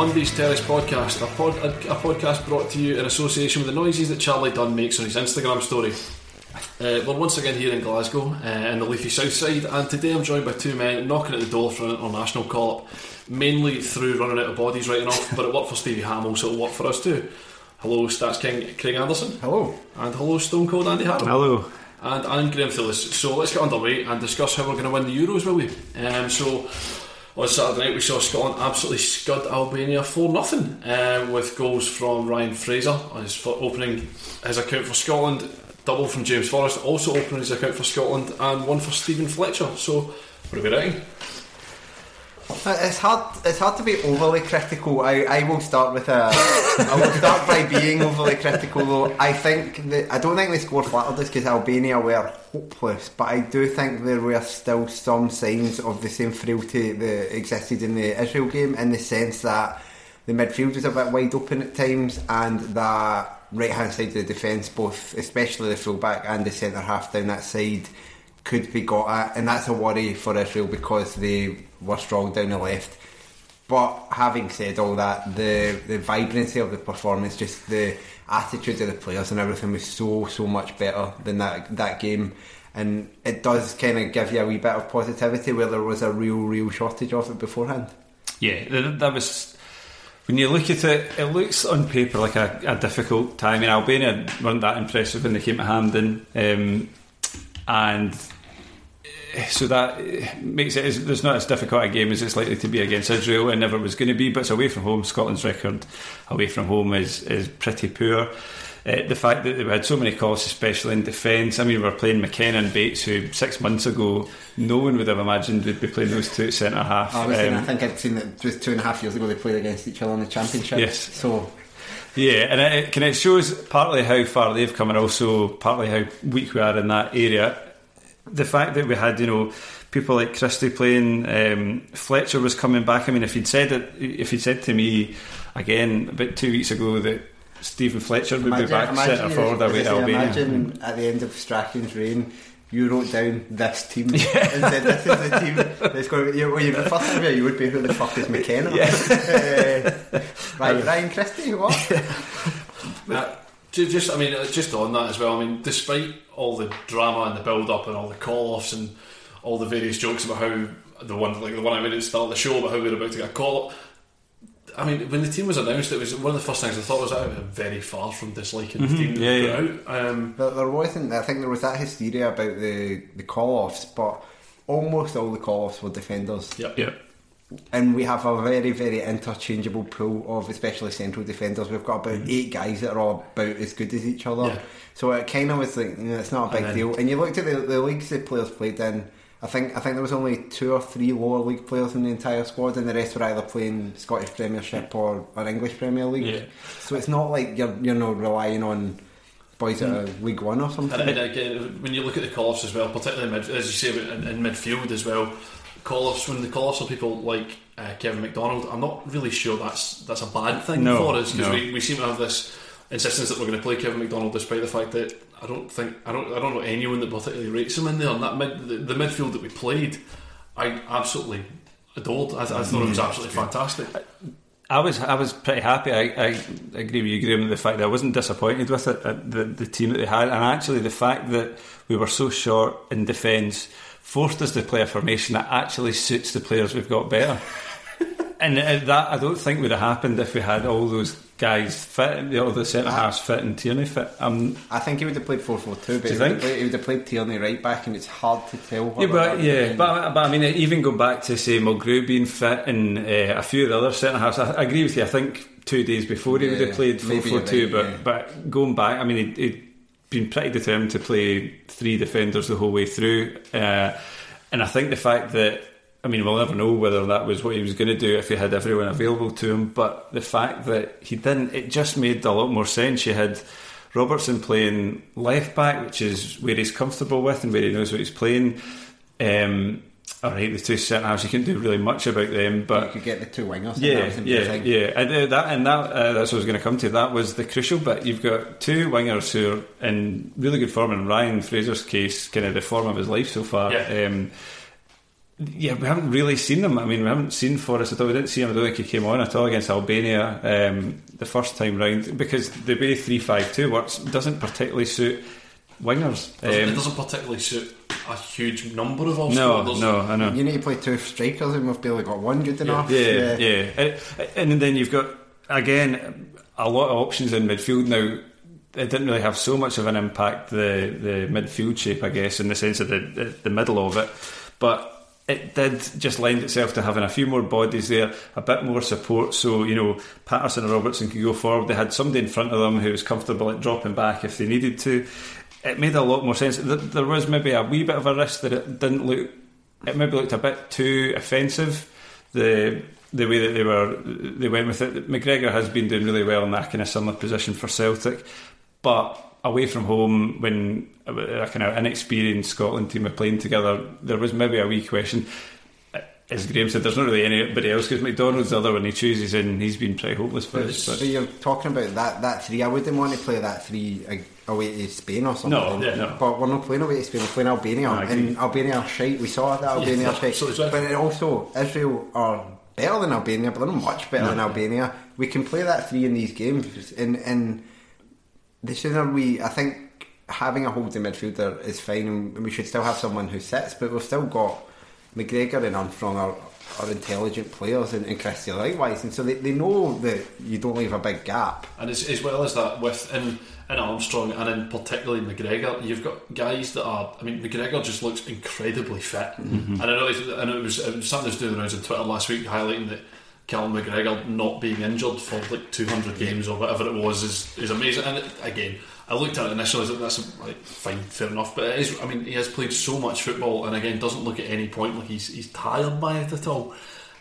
Monday's Terrace Podcast, a, pod, a, a podcast brought to you in association with the noises that Charlie Dunn makes on his Instagram story. Uh, we're once again here in Glasgow, uh, in the leafy south side, and today I'm joined by two men knocking at the door for an international call up, mainly through running out of bodies writing off, but it worked for Stevie Hamill, so it'll work for us too. Hello, Stats King Craig Anderson. Hello. And hello, Stone Cold Andy Harrow. Hello. And I'm Graeme Phillips. So let's get underway and discuss how we're going to win the Euros, will we? Um, so on Saturday night we saw Scotland absolutely scud Albania 4 0 um, with goals from Ryan Fraser on his opening his account for Scotland, double from James Forrest, also opening his account for Scotland, and one for Steven Fletcher. So, what are we writing? It's hard. It's hard to be overly critical. I, I will start with a. I will start by being overly critical. Though I think that I don't think they scored flattered us because Albania were hopeless, but I do think there were still some signs of the same frailty that existed in the Israel game, in the sense that the midfield was a bit wide open at times, and that right hand side of the defence, both especially the fullback and the centre half down that side, could be got at, and that's a worry for Israel because they were strong down the left. But having said all that, the the vibrancy of the performance, just the attitude of the players and everything was so so much better than that that game, and it does kind of give you a wee bit of positivity where there was a real real shortage of it beforehand. Yeah, th- that was. When you look at it, it looks on paper like a, a difficult time. I mean, Albania weren't that impressive when they came to Hampden, um, and eh, so that eh, makes it. There's not as difficult a game as it's likely to be against Israel, and never was going to be. But it's away from home. Scotland's record away from home is is pretty poor. Uh, the fact that they had so many calls, especially in defence. I mean, we were playing McKenna and Bates, who six months ago no one would have imagined we'd be playing those two at centre half. I, saying, I Um, think I'd seen that just two and a half years ago they played against each other in the championship. Yes. So Yeah, and it, can it shows partly how far they've come, and also partly how weak we are in that area. The fact that we had, you know, people like Christie playing, um, Fletcher was coming back. I mean, if he'd said it, if he'd said to me again about two weeks ago that Steven Fletcher would be back centre forward away to Albania. Imagine at the end of Strachan's reign, you wrote down this team and said this is the team that's going to you, well, you, the first thing you would be who the fuck is McKenna? uh, Ryan, Ryan Christie, what? Uh, just, I mean, uh, just on that as well. I mean, despite all the drama and the build-up and all the call-offs and all the various jokes about how the one like the one I made at the start of the show about how we were about to get a call up. I mean, when the team was announced, it was one of the first things I thought was I was very far from disliking the team Yeah, yeah. put out. Um, There, there wasn't. I think there was that hysteria about the the call offs, but almost all the call offs were defenders. Yep. Yeah. And we have a very, very interchangeable pool of especially central defenders. We've got about eight guys that are all about as good as each other. Mm-hmm. Yeah. So it kind of was like, you know, it's not a big then- deal. And you looked at the, the leagues the players played in. I think I think there was only two or three lower league players in the entire squad, and the rest were either playing Scottish Premiership or, or English Premier League. Yeah. So it's not like you're you're not relying on boys at are League One or something. And, and again, when you look at the call-offs as well, particularly mid, as you say in, in midfield as well, call-offs when the call-offs are people like uh, Kevin McDonald, I'm not really sure that's that's a bad thing No, for us because no. we, we seem to have this insistence that we're going to play Kevin McDonald despite the fact that I don't think I don't I don't know anyone that particularly rates him in there. And that mid, the, the midfield that we played, I absolutely adored. I, I thought it was absolutely fantastic. I was I was pretty happy. I, I agree with you, Graeme. The fact that I wasn't disappointed with it, uh, the the team that they had, and actually the fact that we were so short in defence forced us to play a formation that actually suits the players we've got better. and uh, that I don't think would have happened if we had all those guys fit, all the centre halves fit and Tierney fit. Um, I think he would have played 4 4 2, but he you would, played, he would have played Tierney right back, and it's hard to tell. Yeah, but yeah, but, but I mean, even go back to say Mulgrew being fit and uh, a few of the other centre halves. I, I agree with you. I think two days before he would have played 4 4 2, right, but yeah. but going back, I mean, he'd, he'd been pretty determined to play three defenders the whole way through, uh, and I think the fact that. I mean, we'll never know whether that was what he was going to do if he had everyone available to him. But the fact that he didn't, it just made a lot more sense. You had Robertson playing left back, which is where he's comfortable with and where he knows what he's playing. Um, all right, the two centre halves, you couldn't do really much about them, but you could get the two wingers. and that yeah, was yeah, yeah, and uh, that and that uh, that's what I was going to come to. That was the crucial bit. You've got two wingers who are in really good form. In Ryan Fraser's case, kind of the form of his life so far. Yeah. Um, yeah, we haven't really seen them. I mean, we haven't seen Forrest at all. We didn't see him. I don't think he came on at all against Albania um, the first time round because the way three five two works doesn't particularly suit wingers. it Um, doesn't particularly suit a huge number of us. no, There's- no, I know. You need to play two strikers, and we've barely got one good enough. Yeah, yeah. And, and then you've got again a lot of options in midfield now. It didn't really have so much of an impact the the midfield shape, I guess, in the sense of the the, the middle of it, but. It did just lend itself to having a few more bodies there, a bit more support. So you know, Paterson and Robertson could go forward. They had somebody in front of them who was comfortable at dropping back if they needed to. It made a lot more sense. There was maybe a wee bit of a risk that it didn't look. It maybe looked a bit too offensive. The the way that they were they went with it. McGregor has been doing really well in that kind of similar position for Celtic, but away from home when a kind of inexperienced Scotland team are playing together, there was maybe a wee question. As Graeme said, there's not really anybody else because McDonald's the other one he chooses, and he's been pretty hopeless for us. But But you're talking about that, that three. I wouldn't want to play that three uh, away to Spain or something. No, yeah, no. But we're not playing away to Spain. We're playing Albania, agree. and Albania are shite. We saw that Albania are shite. But it also, Israel are better than Albania, but they're not much better than Albania. We can play that three in these games, and and the sooner we, I think, having a holding midfielder is fine, and we should still have someone who sits. But we've still got McGregor and Armstrong are, are intelligent players, and, and Christie likewise, and so they, they know that you don't leave a big gap. And as, as well as that, with in, in Armstrong and in particularly McGregor, you've got guys that are. I mean, McGregor just looks incredibly fit, mm-hmm. and I know, it's, and it was, it was something that was doing the rounds on Twitter last week, highlighting that Callum McGregor not being injured for like 200 games or whatever it was is, is amazing. And again, I looked at it initially, like, that's like, fine, fair enough. But it is, I mean, he has played so much football, and again, doesn't look at any point like he's he's tired by it at all.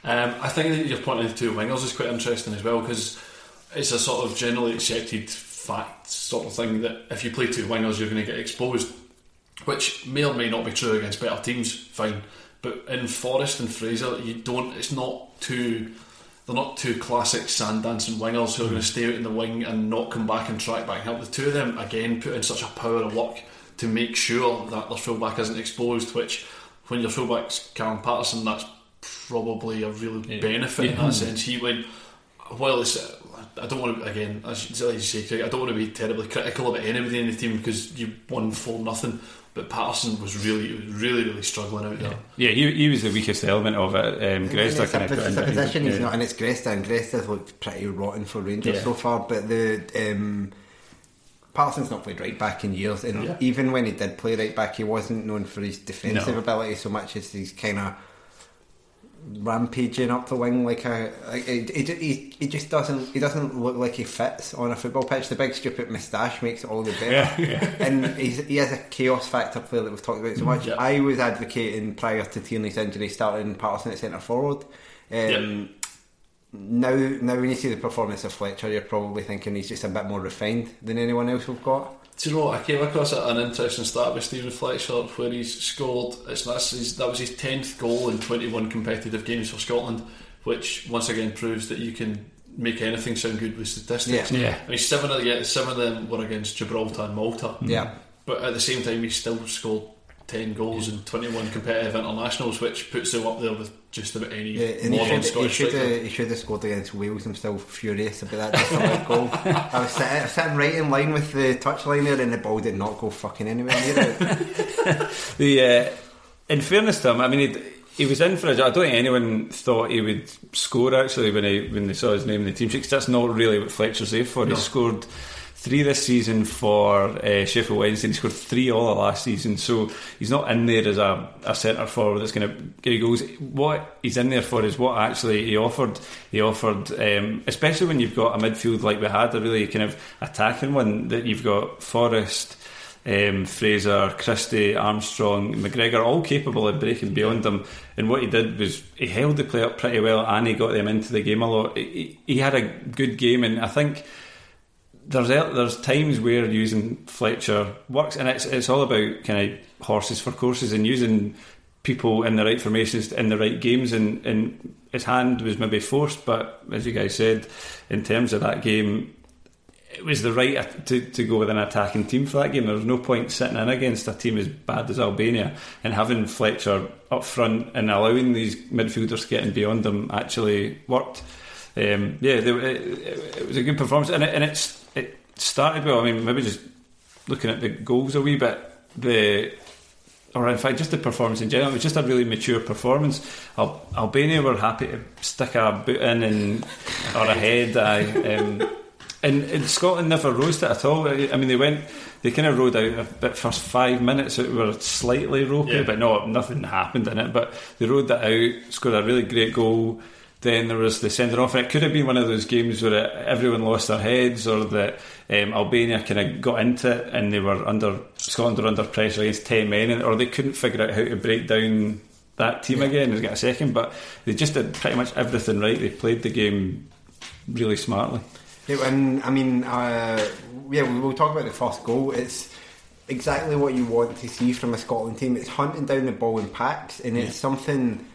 Um, I think that your point of the two wingers is quite interesting as well because it's a sort of generally accepted fact sort of thing that if you play two wingers, you're going to get exposed, which may or may not be true against better teams. Fine, but in Forrest and Fraser, you don't. It's not too. They're not two classic sand dancing wingers who are going to mm. stay out in the wing and not come back and track back and help. The two of them again put in such a power of work to make sure that their fullback isn't exposed. Which, when your fullback's Callum Paterson, that's probably a real benefit in that sense. He went. well, it's, I don't want to again, as you, as you say, Craig, I don't want to be terribly critical about anybody in the team because you won four nothing. But Paterson was really, really, really struggling out there. Yeah, he, he was the weakest element of it. Um, Gresta it's kind of it's a position he's not, and it's Gresta, and Gresta's looked pretty rotten for Rangers Yeah. so far. But the um, Paterson's not played right back in years, and Yeah. even when he did play right back, he wasn't known for his defensive No. ability so much as he's kind of rampaging up the wing like a like it, it, he, he just doesn't he doesn't look like he fits on a football pitch. The big stupid moustache makes it all the better. Yeah, yeah. and he's, he has a chaos factor player that we've talked about so much. Yeah. I was advocating prior to Tierney's injury starting Paterson at centre forward. Um, now now when you see the performance of Fletcher you're probably thinking he's just a bit more refined than anyone else we've got Do you know what? I came across an interesting stat with Steven Fletcher where he's scored. It's that's his, that was his tenth goal in twenty one competitive games for Scotland, which once again proves that you can make anything sound good with statistics. Yeah. Yeah. I mean, seven of the seven of them were against Gibraltar and Malta. Yeah. but at the same time, he still scored ten goals in twenty one competitive internationals, which puts him up there with just about any Yeah, and he modern should, he, should striker. have, he should have scored against Wales. I'm still furious about that disallowed goal. I was, sitting, I was sitting right in line with the touchline there, and the ball did not go fucking anywhere near it. The uh, in fairness to him, I mean, he he was in for a job. I don't think anyone thought he would score actually when he when they saw his name in the team sheet. 'cause that's not really what Fletcher's there for. He scored three this season for uh, Sheffield Wednesday. He scored three all of last season, so he's not in there as a, a centre forward that's going to get goals. What he's in there for is what actually he offered. He offered, um, especially when you've got a midfield like we had, a really kind of attacking one that you've got Forrest um, Fraser, Christie, Armstrong, McGregor, all capable of breaking beyond them. And what he did was he held the play up pretty well and he got them into the game a lot. He, he had a good game, and I think there's there's times where using Fletcher works, and it's it's all about kind of horses for courses and using people in the right formations in the right games. And, and his hand was maybe forced, but as you guys said, in terms of that game, it was the right to, to go with an attacking team for that game. There was no point sitting in against a team as bad as Albania and having Fletcher up front and allowing these midfielders getting beyond them actually worked. Um, yeah, they, it, it was a good performance, and, it, and it's it started well. I mean, maybe just looking at the goals a wee bit, the or in fact just the performance in general. It was just a really mature performance. Al- Albania were happy to stick a boot in and or a head. I, um, and, and Scotland never rose to it at all. I I mean, they went, they kind of rode out a bit first five minutes. It were slightly ropey, Yeah. but no, nothing happened in it. But they rode that out, scored a really great goal. Then there was the sending off, and it could have been one of those games where it, everyone lost their heads, or that um, Albania kind of got into it and they were under Scotland were under pressure against ten men, and, or they couldn't figure out how to break down that team again. They got a second, but they just did pretty much everything right. They played the game really smartly. Yeah, and I mean, uh, yeah, we- we'll talk about the first goal. It's exactly what you want to see from a Scotland team. It's hunting down the ball in packs, and it's something.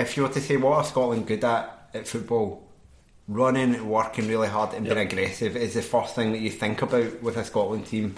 If you were to say what are Scotland good at at football, running, working really hard, and being aggressive is the first thing that you think about with a Scotland team.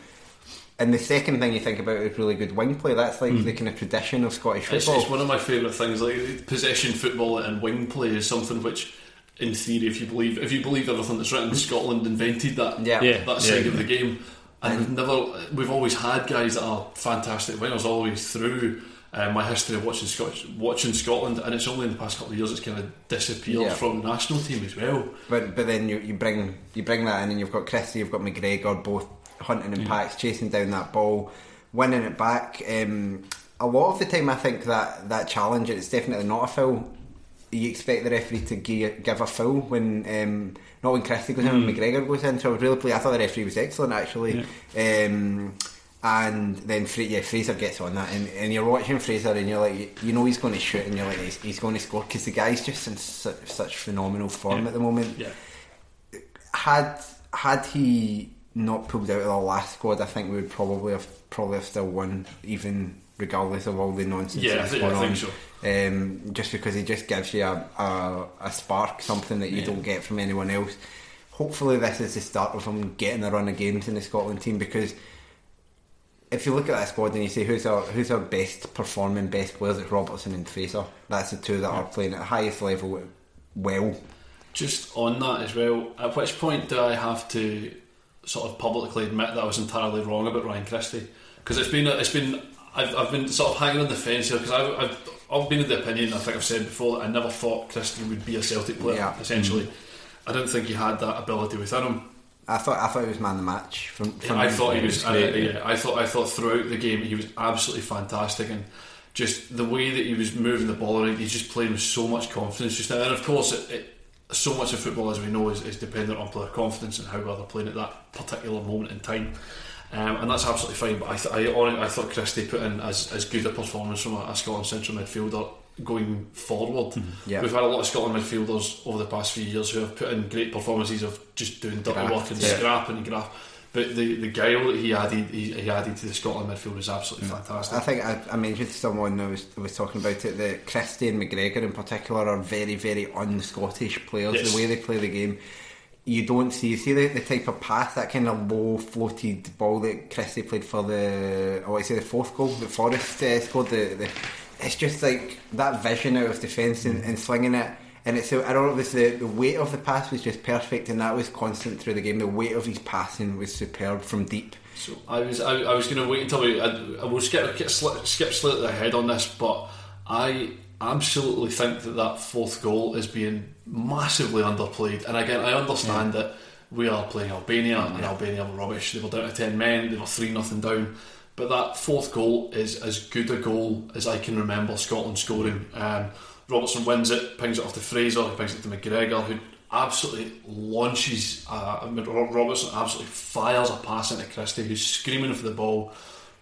And the second thing you think about is really good wing play. That's like hmm. the kind of tradition of Scottish It's, football. it's one of my favourite things. Like possession football and wing play is something which, in theory, if you believe if you believe everything that's written, hmm. Scotland invented that Yeah. Yeah. that side Yeah. of the game. And we've never we've always had guys that are fantastic wingers all the way through. Uh, my history of watching Scottish, watching Scotland, and it's only in the past couple of years it's kind of disappeared Yeah. from the national team as well. But but then you, you bring you bring that in, and you've got Christie, you've got McGregor, both hunting in packs, chasing down that ball, winning it back. Um, a lot of the time, I think that that challenge it's definitely not a foul. You expect the referee to gi- give a foul when um, not when Christie goes in, when McGregor goes in. So I was really pleased. I thought the referee was excellent actually. Um, and then yeah, Fraser gets on that, and, and you're watching Fraser, and you're like, you know, he's going to shoot, and you're like, he's, he's going to score because the guy's just in such, such phenomenal form at the moment Yeah, had had he not pulled out of the last squad, I think we would probably have probably have still won, even regardless of all the nonsense. Yeah, I that's going I think on. so. Um, just because he just gives you a, a, a spark, something that you don't get from anyone else. Hopefully, this is the start of him getting a run of games in the Scotland team because. If you look at that squad and you say who's our who's our best performing best players, it's Robertson and Fraser. That's the two that are playing at the highest level well Just on that as well, at which point do I have to sort of publicly admit that I was entirely wrong about Ryan Christie? Because it's been it's been I've, I've been sort of hanging on the fence here because I've, I've I've been of the opinion I think I've said before that I never thought Christie would be a Celtic player. Yeah. Essentially, I didn't think he had that ability within him. I thought I thought he was man of the match from. from I thought he was. I, great, yeah, I thought. I thought throughout the game he was absolutely fantastic, and just the way that he was moving the ball around, he's just playing with so much confidence. Just now, and of course, it, it, so much of football, as we know, is, is dependent on player confidence and how well they're playing at that particular moment in time. Um, and that's absolutely fine. But I, th- I, hon- I thought Christie put in as, as good a performance from a, a Scotland central midfielder going forward. Yeah. We've had a lot of Scotland midfielders over the past few years who have put in great performances of just doing dirty Graft, work and yeah. scrapping and graft. But the, the guile that he added he, he added to the Scotland midfield was absolutely fantastic. I think I, I mentioned to someone I was, I was talking about it that Christie and McGregor in particular are very, very un-Scottish players. Yes. The way they play the game, you don't see. You see the, the type of pass, that kind of low floated ball that Christie played for the. Oh, I say the fourth goal that Forrest uh, scored. The, the it's just like that vision out of defence and, and slinging it. And it's I don't know, it was the, the weight of the pass was just perfect, and that was constant through the game. The weight of his passing was superb from deep. So I was I, I was going to wait until we I, I will skip skip, skip slightly ahead on this, but I absolutely think that that fourth goal is being massively underplayed. And again, I understand that we are playing Albania, and Albania were rubbish. They were down to ten men. They were three nothing down. But that fourth goal is as good a goal as I can remember Scotland scoring. Um, Robertson wins it, pings it off to Fraser, he pings it to McGregor, who absolutely launches. Uh, I mean, Robertson absolutely fires a pass into Christie, who's screaming for the ball,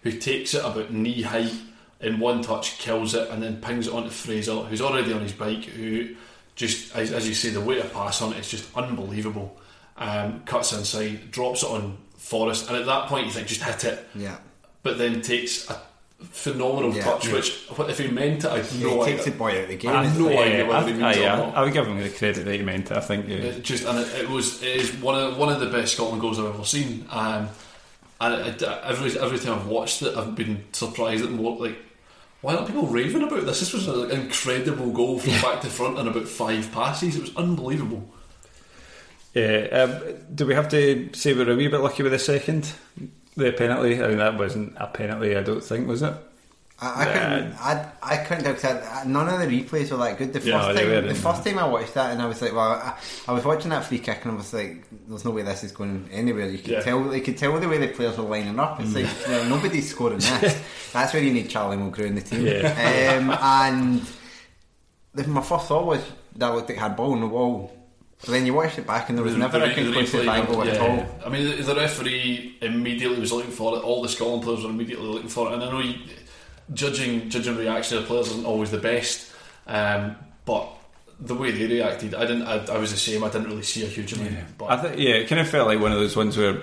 who takes it about knee height in one touch, kills it, and then pings it onto Fraser, who's already on his bike, who just, as, as you say, the way to pass on it is just unbelievable. Um, cuts inside, drops it on Forrest, and at that point you think just hit it Yeah. but then takes a phenomenal Yeah. touch, Yeah. which what if he meant it? I've Yeah, no he takes idea. the boy out of the game. I have no Yeah, idea whether I, he means I, it or not. I would give him the credit that he meant it. I think. Yeah. It just and it, it was it is one of one of the best Scotland goals I've ever seen. Um, and it, it, every every time I've watched it, I've been surprised at more like. Why aren't people raving about this? This was an incredible goal from back to front in about five passes. It was unbelievable. Yeah. Um, do we have to say we're a wee bit lucky with the second, the penalty? I mean, that wasn't a penalty. I don't think was it. I, I couldn't. I, I couldn't do 'cause I, none of the replays were that good. The first Yeah, time, the first time I watched that, and I was like, well, I, I was watching that free kick, and I was like, there's no way this is going anywhere. You could Yeah. tell, you could tell the way the players were lining up. It's like you know, nobody's scoring this. That's where you need Charlie Mulgrew in the team. Yeah. Um, and the, my first thought was that looked like handball on the wall. But then you watched it back, and there was never The a conclusive replay, angle at yeah. all. I mean, the, the referee immediately was looking for it. All the Scotland players were immediately looking for it, and I know you, judging judging reaction of the players isn't always the best, um, but the way they reacted, I didn't. I, I was the same. I didn't really see a huge amount. But I think yeah, it kind of felt like one of those ones where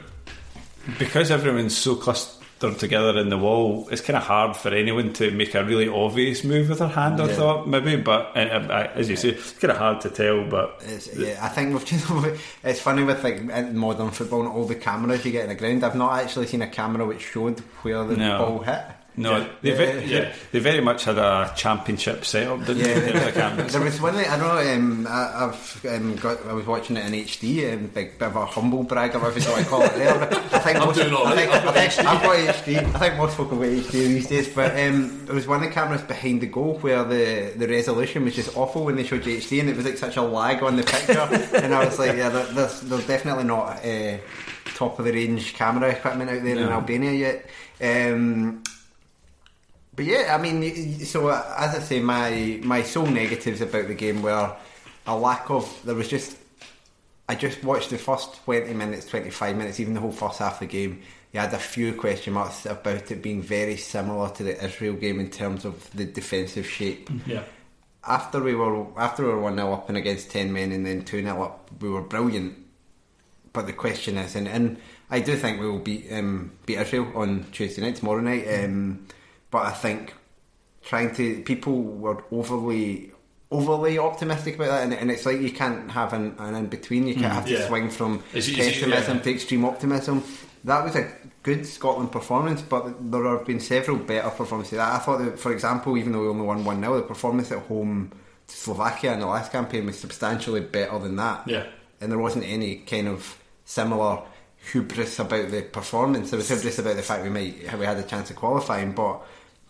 because everyone's so clustered together in the wall, it's kind of hard for anyone to make a really obvious move with their hand. I thought maybe, but uh, uh, as you say, it's kind of hard to tell. But It's, yeah, I think we've just, it's funny with like modern football and all the cameras you get in the ground. I've not actually seen a camera which showed where the No. ball hit. No, Yeah. they, ve- Yeah. they, they very much had a championship setup, didn't Yeah, they? The there was one. Like, I don't know. Um, I, I've um, got. I was watching it in HD. Um, big bit of a humble brag, or whatever you want to call it. There, I think I'm most, doing all I right. think, I've got I think I've got HD. I think most folk have got HD these days. But um, there was one of the cameras behind the goal where the, the resolution was just awful when they showed you HD, and it was like such a lag on the picture. and I was like, yeah, there- there's, there's definitely not uh, top of the range camera equipment out there in Albania yet. Um, but yeah, I mean, so uh, as I say, my my sole negatives about the game were a lack of. There was just. I just watched the first twenty minutes, twenty five minutes, even the whole first half of the game. You had a few question marks about it being very similar to the Israel game in terms of the defensive shape. yeah, After we were after we were one 0 up and against ten men, and then two 0 up, we were brilliant. But the question is, and, and I do think we will beat um, beat Israel on Tuesday night, tomorrow night. Um, but I think trying to people were overly overly optimistic about that, and, and it's like you can't have an, an in between. You can't hmm. have to yeah. swing from It's easy, pessimism yeah. to extreme optimism. That was a good Scotland performance, but there have been several better performances. I thought, that, for example, even though we only won one 0 the performance at home to Slovakia in the last campaign was substantially better than that. Yeah. And there wasn't any kind of similar hubris about the performance. There was hubris about the fact we might we had a chance of qualifying, but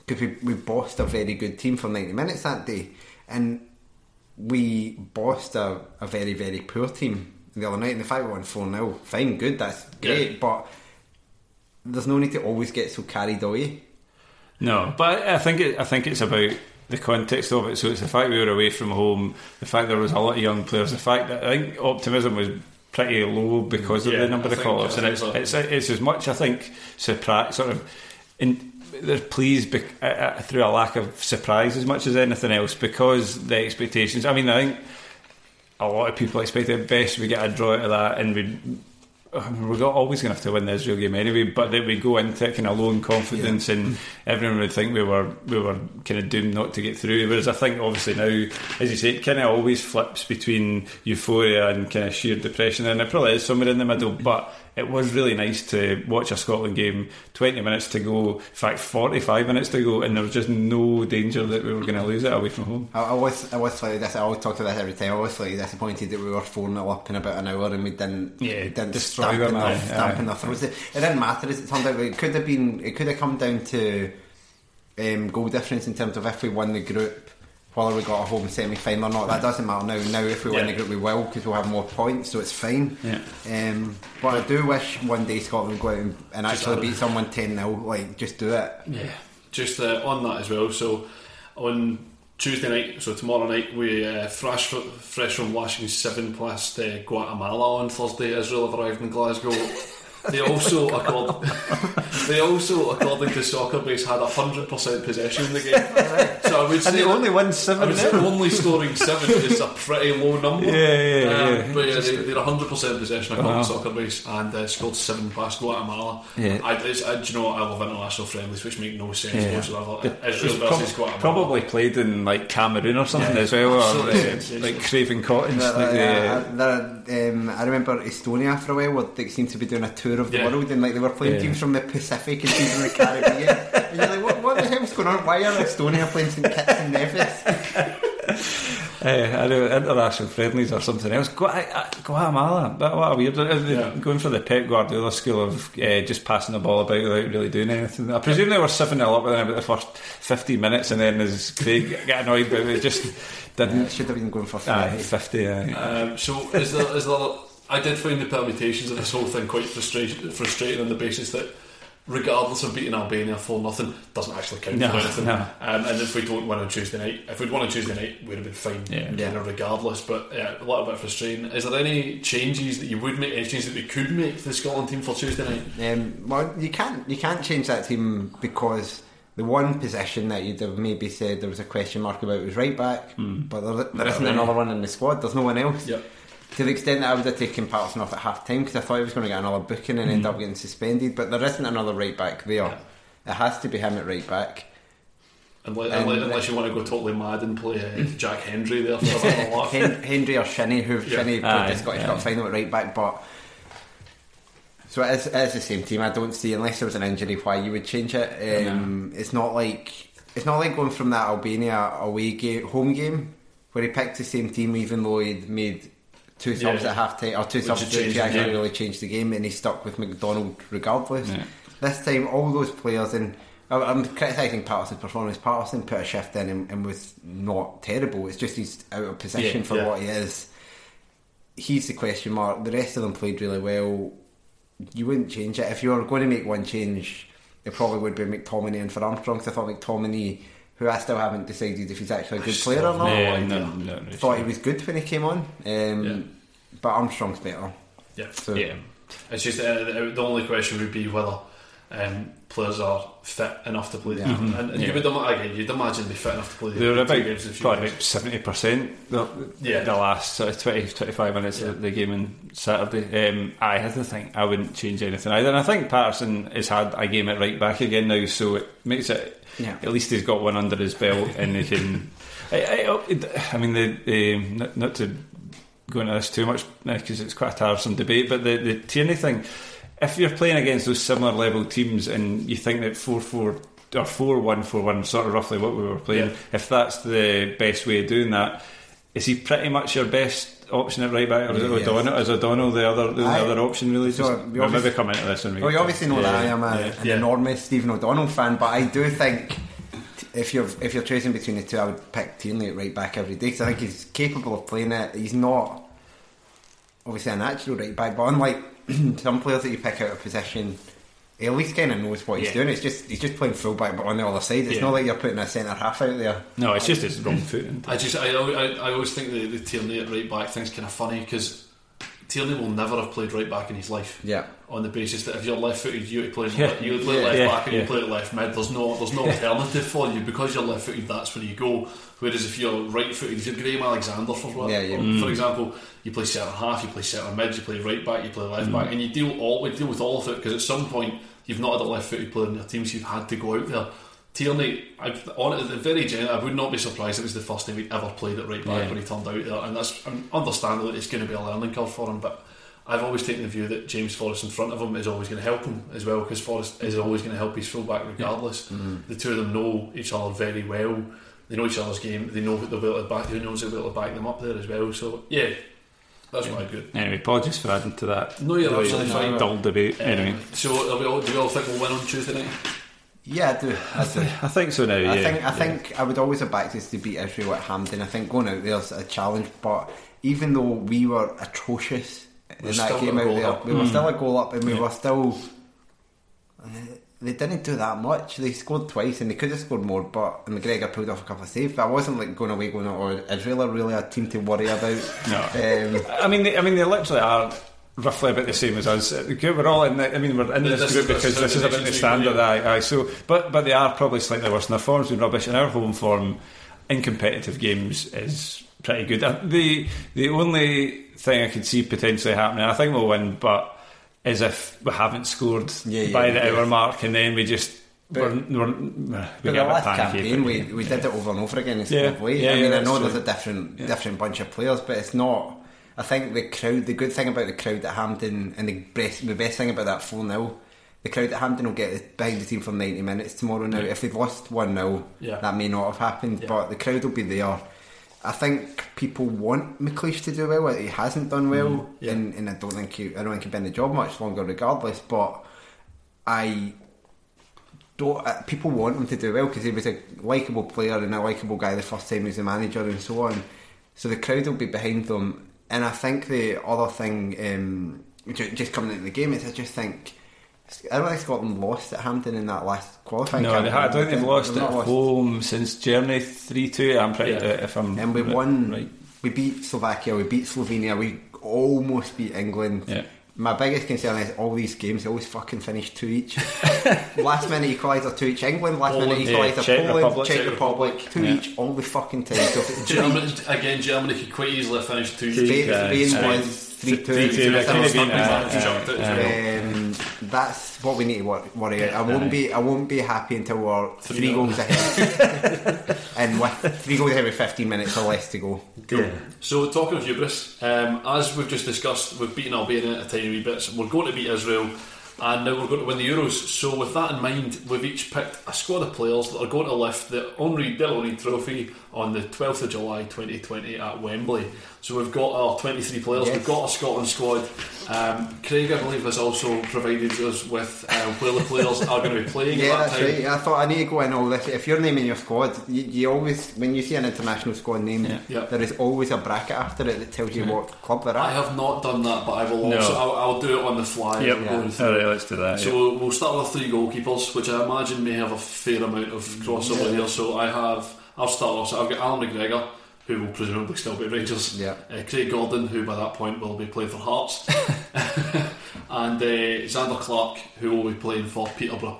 because we we bossed a very good team for ninety minutes that day, and we bossed a, a very very poor team the other night. And the fact we won four 0 fine, good, that's great, Yeah. but there's no need to always get so carried away. No, but I think it, I think it's about the context of it. So it's the fact we were away from home, the fact there was a lot of young players, the fact that I think optimism was pretty low because of Yeah, the number I of call-ups, and it's, it's it's as much I think surprise sort of in. They're pleased bec- uh, uh, through a lack of surprise as much as anything else because the expectations. I mean, I think a lot of people expected at best we get a draw out of that and we we're always going to have to win the Israel game anyway but that we go into it kind of low in confidence and everyone would think we were we were kind of doomed not to get through whereas I think obviously now as you say it kind of always flips between euphoria and kind of sheer depression and it probably is somewhere in the middle but it was really nice to watch a Scotland game 20 minutes to go in fact 45 minutes to go and there was just no danger that we were going to lose it away from home I, I was I was slightly dis- I always talk about this every time. I was slightly disappointed that we were four 0 up in about an hour and we didn't Yeah, didn't destroy stamp them, enough, aye, stamp enough throws. It, it didn't matter as it turned out. It could have been it could have come down to um, goal difference in terms of if we won the group whether we got a home semi final or not. That doesn't matter now. Now if we win the group we will because we'll have more points, so it's fine. Yeah. Um, but I do wish one day Scotland would go out and, and actually beat someone ten 0 Like just do it. Yeah, just uh, on that as well. So on Tuesday night, so tomorrow night, we uh, fresh fresh from watching seven past uh, Guatemala on Thursday. Israel have arrived in Glasgow. They also, accord- they also, according to Soccer Base, had hundred percent possession in the game. So I would say and they only won I 7 would say only scoring seven is a pretty low number. Yeah, yeah, Um, yeah. But yeah, Just- they, they're 100% possession according Wow. to Soccer Base and uh, scored seven past Guatemala. Yeah. I, I, do you know? I love international friendlies, which make no sense Yeah. whatsoever. It Israel was versus prob- Guatemala. probably played in like Cameroon or something Yeah, as well, or uh, like Craven Cottage. There- like there- the- there- um, I remember Estonia for a while, where they seemed to be doing a tour of the Yeah. world, and like they were playing Yeah. teams from the Pacific and teams from the Caribbean. and you're like, what, what the hell's going on? Why are Estonia playing St Kitts and Nevis? Uh, I know international friendlies or something else. Gua- uh, Guatemala, but what a weird. uh, they- Yeah. Going for the Pep Guardiola school of uh, just passing the ball about without really doing anything. I presume they were seven 0 up within about the first fifteen minutes, and then as Craig got annoyed, but they just didn't. It should have been going for Aye, 50. fifty. Aye. Um, so is there, is there? I did find the permutations of this whole thing quite frustrating, frustrating on the basis that, regardless of beating Albania for nothing, doesn't actually count No, for anything. no. Um, and if we don't win on Tuesday night, if we'd won on Tuesday night, we'd have been fine, Yeah. kind of regardless. But yeah, a little bit frustrating. Is there any changes that you would make? Any changes that we could make to the Scotland team for Tuesday night? Um, well, you can't you can't change that team because the one position that you'd have maybe said there was a question mark about was right back, but there, there isn't another one in the squad. There's no one else. Yep. To the extent that I would have taken Paterson off at half time because I thought he was going to get another booking and end up getting suspended, but there isn't another right back there. It has to be him at right back. Unless, And- unless, unless you want to go totally mad and play uh, Jack Hendry there for a bit of. Hen- Hendry or Shinnie, who Yeah. Shinnie played Aye, the Scottish aye. Cup final at right back, but so it is, it is the same team. I don't see unless there was an injury why you would change it. Um, It's not like it's not like going from that Albania away game, home game where he picked the same team even though he'd made two subs Yeah. at half time or two Which subs that changed he the actually really changed the game and he stuck with McDonald regardless. Yeah. This time, all those players and I- I'm criticising Paterson's performance. Paterson put a shift in and, and was not terrible. It's just he's out of position for what he is. He's the question mark. The rest of them played really well. You wouldn't change it if you were going to make one change. It probably would be McTominay and for Armstrong. 'cause I thought McTominay, who I still haven't decided if he's actually a good player or not. Yeah, idea. no, no, no, thought he was good when he came on, um, Yeah. but Armstrong's better. Yeah. So Yeah. It's just uh, the the only question would be whether um, players are fit enough to play the Yeah. game. And, and you would ima- again, you'd imagine they'd be fit enough to play the They were about games in a few probably about seventy percent the, Yeah. the last sort of 20, 25 minutes of the game on Saturday. Um, I had to think I wouldn't change anything either. And I think Paterson has had a game at right back again now, so it makes it Yeah. at least he's got one under his belt and he can. I, I, I mean, the, the not, not to go into this too much because it's quite a tiresome debate, but the the Tierney thing. If you're playing against those similar level teams and you think that four four or four one four one, sort of roughly what we were playing. Yeah. If that's the best way of doing that, is he pretty much your best option at right back, or is it Yes. O'Donnell? Is O'Donnell the other the Aye. other option really? So, Just, we we'll maybe come into this. When we Well, you obviously know to- that I am a, yeah. an Yeah. enormous Stephen O'Donnell fan, but I do think if you're if you're choosing between the two, I would pick Tierney at right back every day because I think he's capable of playing it. He's not obviously a natural right back, but unlike some players that you pick out of position, he eh, at least kind of knows what he's Yeah. doing. It's just he's just playing fullback, but on the other side, it's Yeah. not like you're putting a centre half out there. No, it's just his wrong foot. I just I, I, I always think the, the Tierney at right back thing's kind of funny because Tierney will never have played right back in his life. Yeah. On the basis that if you're left footed, you would play Yeah. you would play Yeah. left Yeah. back and you play at left mid. There's no there's no alternative for you because you're left footed. That's where you go. Whereas if you're right footed, if you're Graham Alexander for what, Yeah, yeah. for example, you play centre half, you play centre mid, you play right back, you play left Mm. back, and you deal all we deal with all of it because at some point you've not had a left footed player in your team, so you've had to go out there. Tierney, I've, on it, very genuine, I would not be surprised if it was the first time he'd ever played at right back Yeah. when he turned out there, and that's understandable. It's going to be a learning curve for him, but I've always taken the view that James Forrest in front of him is always going to help him as well because Forrest is always going to help his fullback regardless. The two of them know each other very well. They know each other's game. They know that they'll be able to back. Who knows they'll be able to back them up there as well. So yeah, that's quite good. Anyway, apologies for adding to that. No, you're absolutely fine. Dull debate. Anyway, Um, so do we all think we'll win on Tuesday night? Yeah, I do. I do. I think so now. Yeah, I think I yeah. think I would always have backed us to beat Israel at Hampden. I think going out there's a challenge, but even though we were atrocious We're in that game out there, up. we Mm. were still a goal up, and we were still. uh, They didn't do that much. They scored twice, and they could have scored more. But McGregor pulled off a couple of saves. But I wasn't like going away going, "Or Israel are really a team to worry about." No. Um, I mean, they, I mean, they literally are roughly about the same as us. We're all in. The, I mean, we're in This this group because this this is is about the standard. yeah. Aye, aye. So, but but they are probably slightly worse. And their form's been rubbish, and our home form in competitive games is pretty good. Uh, The the only thing I could see potentially happening, I think we'll win, but is if we haven't scored Yeah, yeah, by the yeah. hour mark, and then we just. But- we're, we're, we But the last panicky, campaign, but- we, we did it over and over again in Yeah, yeah, I mean, yeah, I know true. there's a different different bunch of players, but it's not. I think the crowd. The good thing about the crowd at Hampden, and the best the best thing about that four 0 the crowd at Hampden will get behind the team for ninety minutes tomorrow. Now, if they've lost one 0 Yeah. that may not have happened, Yeah. but the crowd will be there. I think people want McLeish to do well. He hasn't done well, Mm, yeah. and, and I don't think he, I don't think he'll be in the job much longer, regardless. But I don't, uh, people want him to do well because he was a likable player and a likable guy the first time he was a manager and so on. So the crowd will be behind them. And I think the other thing, um, just coming into the game, is I just think I don't think Scotland lost at Hampden in that last qualifying. No, they campaign. I don't think they've lost They've at lost. home since Germany three two. I'm pretty Yeah. uh, if I'm And we won. right. We beat Slovakia. We beat Slovenia. We almost beat England. Yeah. My biggest concern is all these games they always fucking finish two each. last minute equaliser two each. England last minute Poland, yeah, equaliser. Czech Poland, Republic. Czech Czech Republic, Republic. two Yeah. each all the fucking time. So if Germany, again, Germany could quite easily have finished two. Spain, Spain Spain. was three two. Three two, that could have been, uh, Um, that's what we need to wor- worry about. I won't Aye. be. I won't be happy until we're three, Three goals ahead, and with three goals ahead with fifteen minutes or less to go. Cool. So talking of hubris, um, as we've just discussed, we've beaten Albania a tiny wee bit. We're going to beat Israel, and now we're going to win the Euros. So with that in mind, we've each picked a squad of players that are going to lift the Henri Delaunay Trophy on the 12th of July 2020 at Wembley. So we've got our 23 players. Yes. We've got a Scotland squad. Um, Craig, I believe, has also provided us with uh, where the players are going to be playing. Yeah, at that that's time. right. I thought I need to go in all this. If you're naming your squad, you, you always when you see an international squad name, Yeah. there is always a bracket after it that tells you what club they're at. I have not done that, but I will No. also. I'll, I'll do it on the fly. Yep. as we're going Yeah. All right, let's do that. So yeah. we'll, we'll start with three goalkeepers, which I imagine may have a fair amount of crossover here. So I have, I'll start off. So I've got Alan McGregor, who will presumably still be Rangers. Yeah. Uh, Craig Gordon, who by that point will be playing for Hearts, and uh, Zander Clark, who will be playing for Peterborough.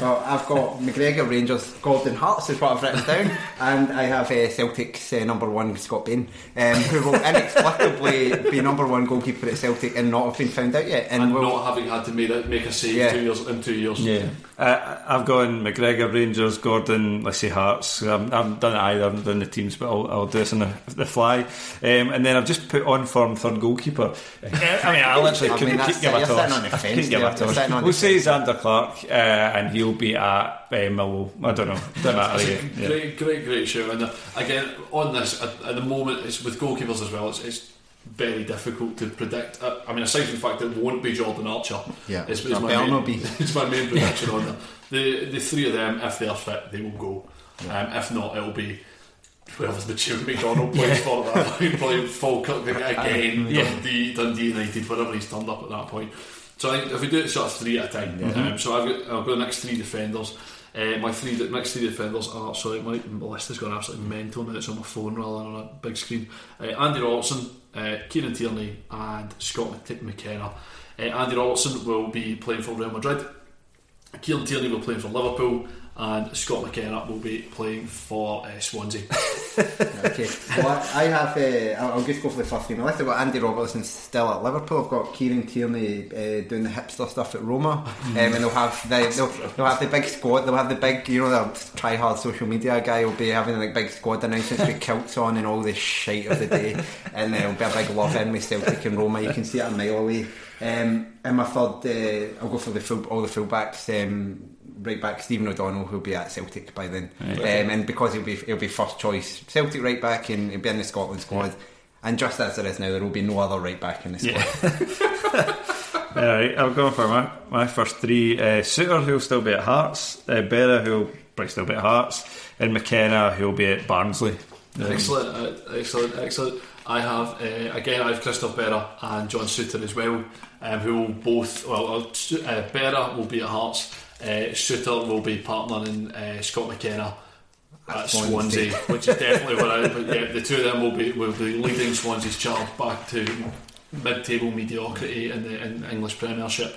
well, I've got McGregor, Rangers, Gordon Hearts is what I've written down, and I have uh, Celtic's uh, number one Scott Bain, um, who will inexplicably be number one goalkeeper at Celtic and not have been found out yet. And, And will not having had to make a, make a save Yeah. two years in two years. Yeah. Uh, I've gone McGregor, Rangers, Gordon, let's say Hearts. I'm, I've done it either, I haven't done the teams, but I'll, I'll do this on the, the fly. Um, and then I've just put on form third goalkeeper. I mean, I literally I couldn't mean, keep give a toss. on the fence give a toss. We'll the say Zander Clark, uh, and he'll be at uh, Millwall. I don't know. Doesn't matter. yeah. Yeah. Great, great, great show. And uh, again, on this, at, at the moment, it's with goalkeepers as well. It's, it's very difficult to predict. Uh, I mean, aside from the fact that it won't be Jordan Archer, Yeah. it's, it's, my, main, be. it's my main prediction on there. The the three of them, if they're fit, they will go. Um, if not, it'll be whoever's the Stuart McDonald plays for at that point, playing Falkirk again, Yeah. Dundee, Dundee United, whatever he's turned up at that point. So I think if we do it sort of three at a time, um, so I've got, I've got the next three defenders. Uh, my three the next three defenders are sorry, my, my list has gone absolutely mental now. It's on my phone rather than on a big screen. Uh, Andy Robertson, uh, Kieran Tierney, and Scott McKenna. Uh, Andy Robertson will be playing for Real Madrid. Kieran Tierney will play for Liverpool, and Scott McKenna will be playing for uh, Swansea. Okay, well, I have. Uh, I'll just go for the first team. I've got Andy Robertson still at Liverpool. I've got Kieran Tierney uh, doing the hipster stuff at Roma, um, and they'll have the they'll, they'll have the big squad. They'll have the big, you know, the try hard social media guy will be having like big squad announcements with kilts on and all the shite of the day, and there'll be a big love in with Celtic and Roma. You can see it a mile away. Um, and my third, uh, I'll go for the full, all the fullbacks. Um, right back Stephen O'Donnell who'll be at Celtic by then um, and because he'll be he'll be first choice Celtic right back and he'll be in the Scotland squad and just as there is now there will be no other right back in the squad Alright, I'll go for my, my first three. Uh, Souttar, who'll still be at Hearts. Uh, Berra, who'll probably still be at Hearts. And McKenna, who'll be at Barnsley. Um, Excellent, uh, excellent, excellent. I have uh, again. I have Christophe Berra and John Souttar as well, um, who will both. Well, uh, Berra will be at Hearts. Uh, Souttar will be partnering uh, Scott McKenna at Swansea. Which is definitely what I. But yeah, the two of them will be will be leading Swansea's charge back to mid-table mediocrity in the in English Premiership.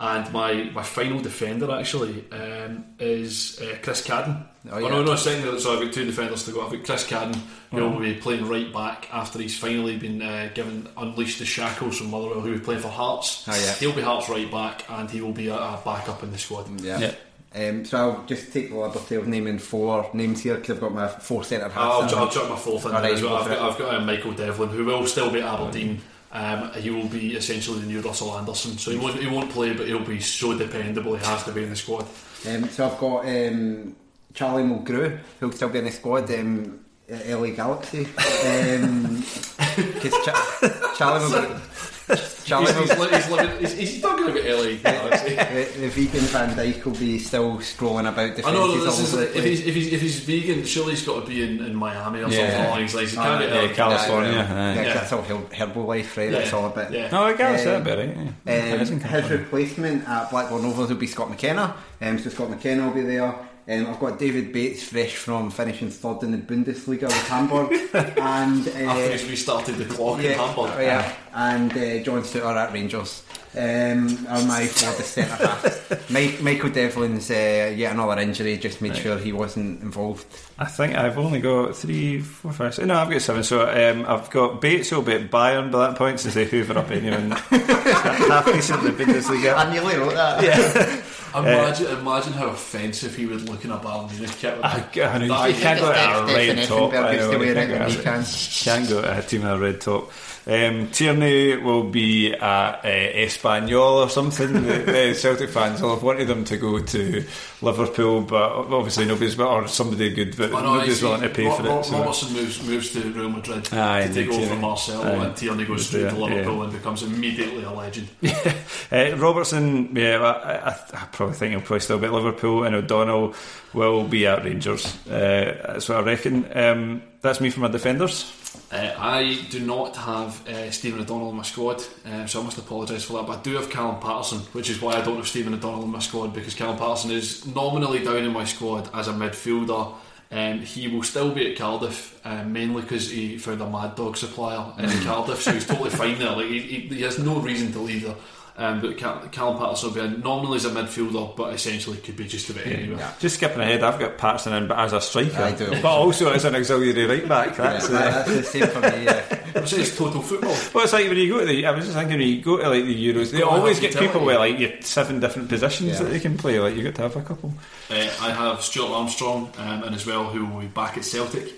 And my, my final defender actually um, is uh, Chris Cadden. Oh, Oh, yeah. no, no, second, so I've got two defenders to go. I've got Chris Cadden, who will be playing right back after he's finally been uh, given unleashed the shackles from Motherwell, who was playing for Hearts. Oh, yeah. He'll be Hearts right back, and he will be a, a backup in the squad. yeah. Yeah. Um, so I'll just take the liberty of naming four names here because I've got my four centre halves. I'll, I'll chuck my fourth in All there right, as well. I've got. I've got uh, Michael Devlin, who will still be at Aberdeen. Um, he will be essentially the new Russell Anderson, so he won't, he won't play, but he'll be so dependable. He has to be in the squad. Um, so I've got um, Charlie Mulgrew, who'll still be in the squad. Um, uh, LA Galaxy. Um 'cause Cha- Charlie Mulgrew. Charlie He's, he's, Mulgrew. he's, living, he's, he's talking about LA. Galaxy. the, the vegan Van Dyke will be still scrolling about the I know fences this is, if place. he's if he's if he's vegan, surely he's got to be in, in Miami or Yeah. something along these lines. He Ah, can't be yeah, LA. California, Yeah, aye. yeah, Yeah. that's all herbal Herbalife, right? That's all a bit. Yeah. No, I guess Um, that bit, right? Yeah. It Um, his replacement at Blackburn Rovers will be Scott McKenna. Um, so Scott McKenna will be there. Um, I've got David Bates, fresh from finishing third in the Bundesliga with Hamburg, and uh, After he's restarted the clock in Hamburg. oh, yeah, and uh, John Souttar at Rangers. Um, are my four the centre halves. Mike, Michael Devlin's uh, yet another injury. Just made sure he wasn't involved. I think I've only got three, four, five, six. No, I've got seven. So um, I've got Bates who'll be at Bayern by that point since they hoover up anyone half decent in the Bundesliga. I nearly wrote that. Imagine, imagine how offensive he would look in a Bayern Munich kit. with I, I know, you can't go to a red top. I know, to you wear can't go when he to- can. Can't go to a team in a red top. Um, Tierney will be at uh, Espanyol or something. the, the Celtic fans will have wanted them to go to Liverpool, but obviously nobody's or somebody good, but I know, nobody's willing to pay Ro- for Ro- it. So. Robertson moves moves to Real Madrid Aye, to take over Marcelo, Aye. and Tierney goes straight to Liverpool yeah. and becomes immediately a legend. Uh, Robertson, yeah, I, I, I probably think he'll probably still be at Liverpool, and O'Donnell will be at Rangers. Uh, that's what I reckon. Um, that's me for my defenders. Uh, I do not have uh, Stephen O'Donnell in my squad, uh, so I must apologise for that. But I do have Callum Paterson, which is why I don't have Stephen O'Donnell in my squad because Callum Paterson is nominally down in my squad as a midfielder. Um, he will still be at Cardiff, uh, mainly because he found a Mad Dog supplier in Cardiff, so he's totally fine there. Like he, he, he has no reason to leave there. Um, but Cal- Callum Paterson will be in. Nominally as a midfielder, but essentially could be just about anywhere. Yeah. Just skipping ahead, I've got Paterson in, but as a striker, I do. but also as an auxiliary right back. That's, Yeah, uh, that's the same for me. Yeah. Which is total football. Well, it's like when you go to the. I was just thinking when you go to like the Euros, they Gotta always get people utility. with like your seven different positions Yeah. that they can play. Like you got to have a couple. Uh, I have Stuart Armstrong um, and as well who will be back at Celtic,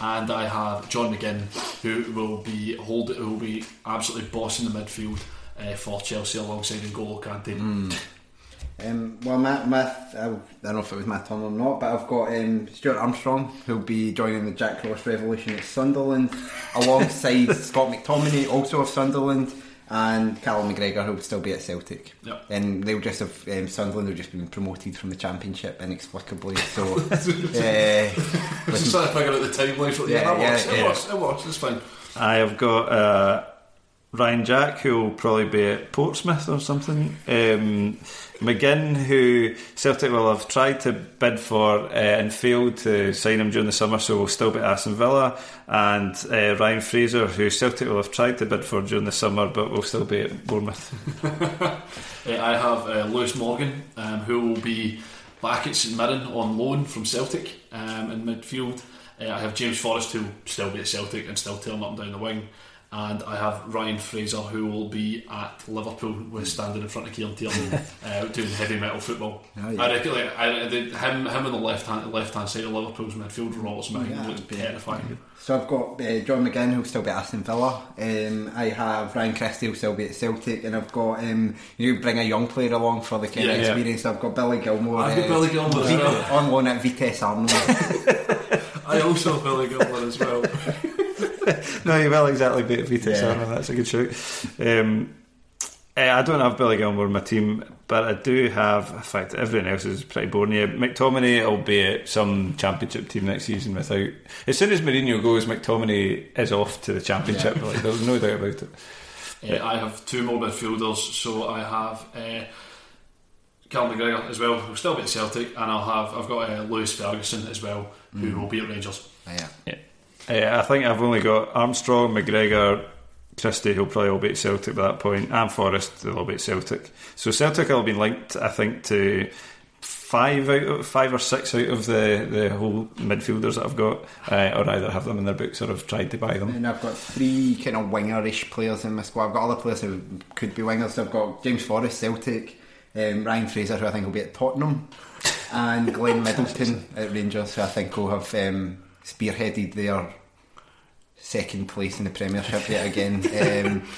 and I have John McGinn who will be hold who will be absolutely bossing the midfield uh, for Chelsea alongside N'Golo Kante. Um, well, my, my, I don't know if it was my turn or not, but I've got um, Stuart Armstrong who'll be joining the Jack Ross Revolution at Sunderland, alongside Scott McTominay, also of Sunderland, and Callum McGregor who'll still be at Celtic. Yep. And they'll just have um, Sunderland have just been promoted from the Championship inexplicably. So, uh, Just trying to figure out the timeline for yeah, Yeah, that yeah, works, it yeah. works, it works, it's fine. I have got uh, Ryan Jack, who will probably be at Portsmouth or something. Um, McGinn, who Celtic will have tried to bid for uh, and failed to sign him during the summer, so will still be at Aston Villa. And uh, Ryan Fraser, who Celtic will have tried to bid for during the summer, but will still be at Bournemouth. Uh, I have uh, Lewis Morgan, um, who will be back at St Mirren on loan from Celtic um, in midfield. Uh, I have James Forrest, who will still be at Celtic and still turn up and down the wing. And I have Ryan Fraser, who will be at Liverpool, with standing in front of Kieran Tierney, uh, doing heavy metal football. Oh, yeah. I reckon, like, I, the, him, him on the left hand, left hand side of Liverpool's midfield, Roberts Smith, Yeah, looks terrifying. So I've got uh, John McGinn who'll still be at Aston Villa. Um, I have Ryan Christie who'll still be at Celtic, and I've got um, you bring a young player along for the kind Yeah, of experience. So I've got Billy Gilmour. I've got Billy Gilmour as Vit- well. on loan at Vitesse Arnhem. I also have Billy Gilmour as well. no, you will exactly beat Vitesse Yeah. Arma, That's a good shout. Um, eh, I don't have Billy Gilmour in my team, but I do have. In fact, everyone else is pretty boring. Yeah, McTominay will be at some championship team next season. Without as soon as Mourinho goes, McTominay is off to the championship. Like, there's no doubt about it. Uh, I have two more midfielders, so I have uh, Callum McGregor as well, who'll still be at Celtic, and I'll have I've got uh, Lewis Ferguson as well, who will be at Rangers. yeah. Yeah. Eh, I think I've only got Armstrong, McGregor, Christie, who'll probably all be at Celtic by that point, and Forrest, they'll all be at Celtic. So Celtic will have been linked, I think, to five out of, five or six out of the, the whole midfielders that I've got, uh, or either have them in their books or have tried to buy them. And I've got three kind of wingerish players in my squad. I've got other players who could be wingers. So I've got James Forrest, Celtic, um, Ryan Fraser, who I think will be at Tottenham, and Glenn Middleton at Rangers, who I think will have um, spearheaded their second place in the Premiership yet again. Um,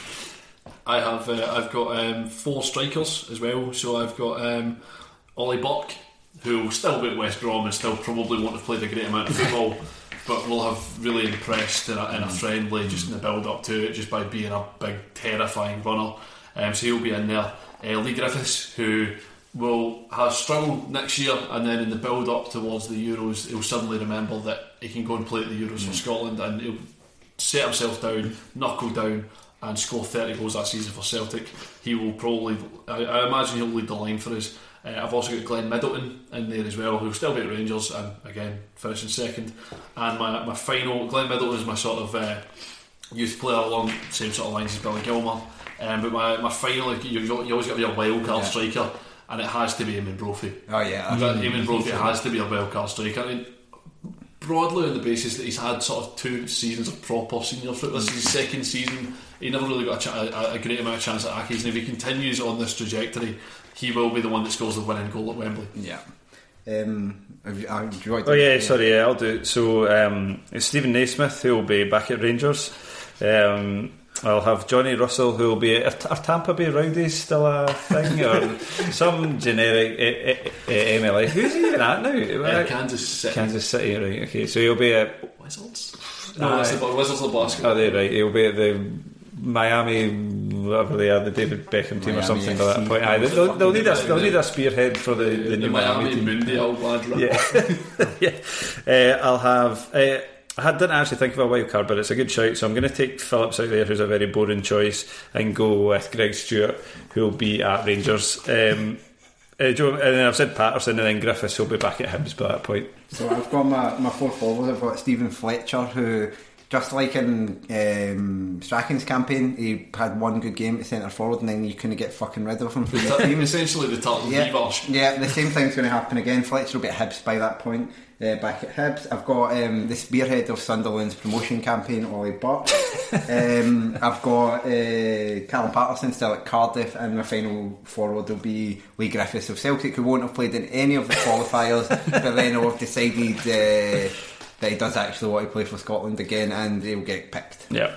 I have uh, I've got um, four strikers as well, so I've got um, Ollie Burke, who will still be at West Brom and still probably won't have played a great amount of football. But will have really impressed in a, in a friendly, just in the build up to it, just by being a big, terrifying runner. Um, so he'll be in there. Uh, Leigh Griffiths, who will have struggled next year, and then in the build up towards the Euros, he'll suddenly remember that he can go and play at the Euros for Scotland, and he'll set himself down, knuckle down, and score 30 goals that season for Celtic. He will probably, I, I imagine he'll lead the line for us. Uh, I've also got Glenn Middleton in there as well, who'll still be at Rangers and again finishing second. And my, my final, Glenn Middleton is my sort of uh, youth player along same sort of lines as Billy Gilmour. Um, but my, my final, you, you always got to be a wild card Yeah. striker, and it has to be Eamonn Brophy. oh yeah, But Eamonn Brophy has to be a wild card striker. I mean, broadly on the basis that he's had sort of two seasons of proper senior football. This is his second season. He never really got a, cha- a, a great amount of chance at Accies, and if he continues on this trajectory, he will be the one that scores the winning goal at Wembley. yeah. Um, have you, uh, do you want to- Oh yeah, sorry, yeah, I'll do it. So um, it's Steven Naismith who will be back at Rangers. Um, I'll have Johnny Russell who will be at are Tampa Bay Rowdies still a thing or some generic eh, MLS. Who's he even at now? Uh, Kansas City. Kansas City, right? Okay, so he'll be at Wizards? No, that's the Wizards of basketball. oh, they right. He'll be at the Miami, whatever they are, the David Beckham team or something by that point. Aye, they- they'll, they'll need a they'll need a spearhead for the, the, the new Miami team. Mundial lad, right? Yeah, yeah. Uh, I'll have. I didn't actually think of a wild card, but it's a good shout. So I'm going to take Phillips out there, who's a very boring choice, and go with Greg Stewart, who will be at Rangers. Um, uh, Joe, and then I've said Paterson, and then Griffiths will be back at Hibs by that point. So I've got my, my four forwards. I've got Steven Fletcher, who just like in um, Strachan's campaign, he had one good game at centre forward, and then you couldn't get fucking rid of him from the team. Essentially, the Turtle Yeah, Beavers. yeah, the same thing's going to happen again. Fletcher will be at Hibs by that point. Uh, back at Hibs, I've got um, the spearhead of Sunderland's promotion campaign, Ollie Burke. um, I've got uh, Callum Paterson still at Cardiff, and my final forward will be Leigh Griffiths of Celtic, who won't have played in any of the qualifiers, but then will have decided uh, that he does actually want to play for Scotland again, and he'll get picked. Yeah.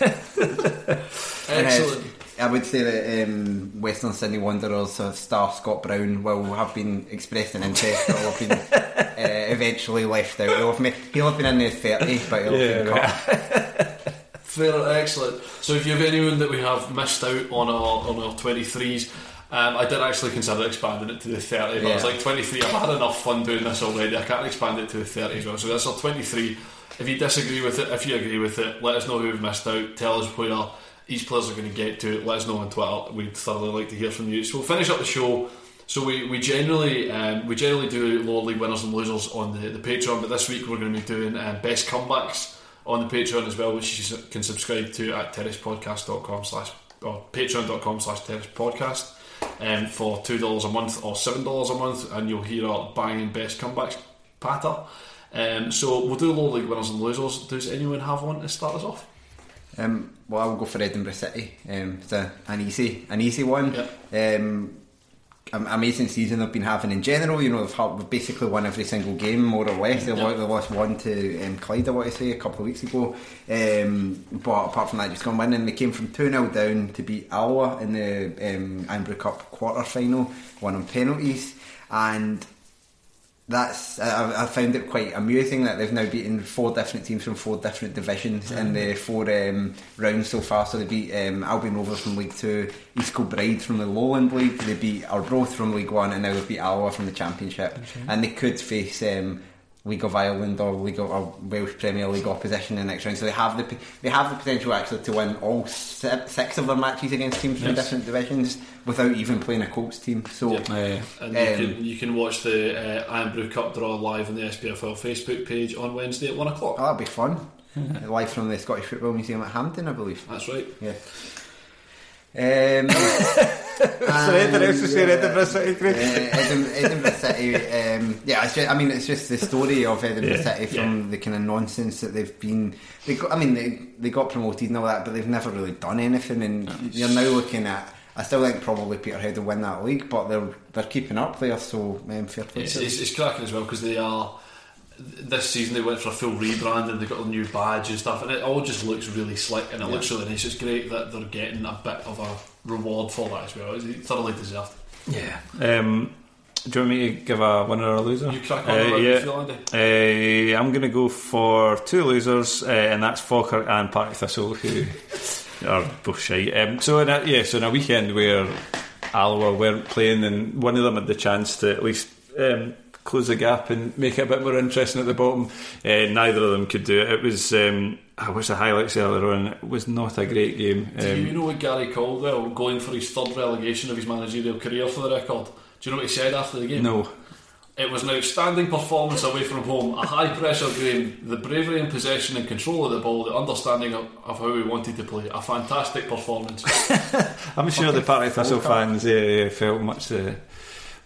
Uh, Excellent. I would say that um, Western Sydney Wanderers star Scott Brown will have been expressed an interest, will have been eventually left out. of me. he'll have been in the 30, but he'll have been cut. Fair, excellent. So, if you have anyone that we have missed out on our on our twenty threes, um, I did actually consider expanding it to the thirty. But I was like twenty three. I've had enough fun doing this already. I can't expand it to the thirty as well. So that's our twenty three. If you disagree with it, if you agree with it, let us know who we've missed out. Tell us where each players are going to get to. Let us know on Twitter. We'd thoroughly like to hear from you. So we'll finish up the show. So we, we generally um, we generally do lower league winners and losers on the, the Patreon, but this week we're going to be doing uh, best comebacks on the Patreon as well, which you can subscribe to at terracepodcast.com slash or patreon.com slash terrace podcast um, for two dollars a month or seven dollars a month, and you'll hear our banging best comebacks patter. Um, so we'll do lower league winners and losers. Does anyone have one to start us off? Um, well, I'll go for Edinburgh City. Um, it's a, an easy, an easy one. Um, am- amazing season they've been having in general. You know, they've, had, they've basically won every single game more or less. They, Yeah. lost, they lost one to um, Clyde, I want to say, a couple of weeks ago. Um, but apart from that, just gone winning. They came from two 0 down to beat Alloa in the um, Irn-Bru Cup quarter final, won on penalties, and that's I, I found it quite amusing that they've now beaten four different teams from four different divisions in the four um, rounds so far. So they beat um, Albion Rovers from League Two, East Kilbride from the Lowland League, they beat Arbroath from League One, and now they've beat Alloa from the Championship. And they could face um, League of Ireland or League of, or Welsh Premier League opposition in the next round. So they have the they have the potential actually to win all six of their matches against teams from Yes. different divisions without even playing a Colts team. So. And you, Um, can, you can watch the uh, Irn-Bru Cup draw live on the SPFL Facebook page on Wednesday at one o'clock. Oh, that'll be fun. Live from the Scottish Football Museum at Hampden, I believe. That's right. Yeah. Um, So Edinburgh, and, to say Edinburgh City, Craig. uh, Edin- Edinburgh City. Um, yeah, it's just, I mean, it's just the story of Edinburgh Yeah, City from the kind of nonsense that they've been. They got, I mean, they they got promoted and all that, but they've never really done anything. And you're now looking at. I still think probably Peterhead will win that league, but they're they're keeping up there. So um, fair play. It's, it's, it's cracking as well because they are. This season they went for a full rebrand and they got a new badge and stuff, and it all just looks really slick and it looks really nice. It's great that they're getting a bit of a reward for that as well. It's thoroughly deserved. Yeah. Um, do you want me to give a winner or a loser? You crack on Uh, yeah. if you Andy. Uh, I'm going to go for two losers, uh, and that's Falkirk and Partick Thistle, who are both shite. Um, so, in a, yeah, so in a weekend where Alloa weren't playing, and one of them had the chance to at least um, close the gap and make it a bit more interesting at the bottom. Uh, neither of them could do it. It was. Um, I watched the highlights earlier on. It was not a great game. Do Um, you know what Gary Caldwell going for his third relegation of his managerial career for the record? Do you know what he said after the game? no. It was an outstanding performance away from home, a high pressure game, the bravery and possession and control of the ball, the understanding of, of how we wanted to play. A fantastic performance. I'm sure the Partick Thistle fans uh, felt much the,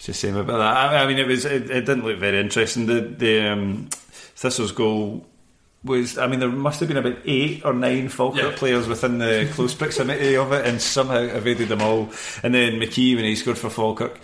the same about that. I, I mean, it was it, it didn't look very interesting. The the um, Thistle's goal was. I mean, there must have been about eight or nine Falkirk Yeah. players within the close proximity of it, and somehow evaded them all. And then McKee, when he scored for Falkirk.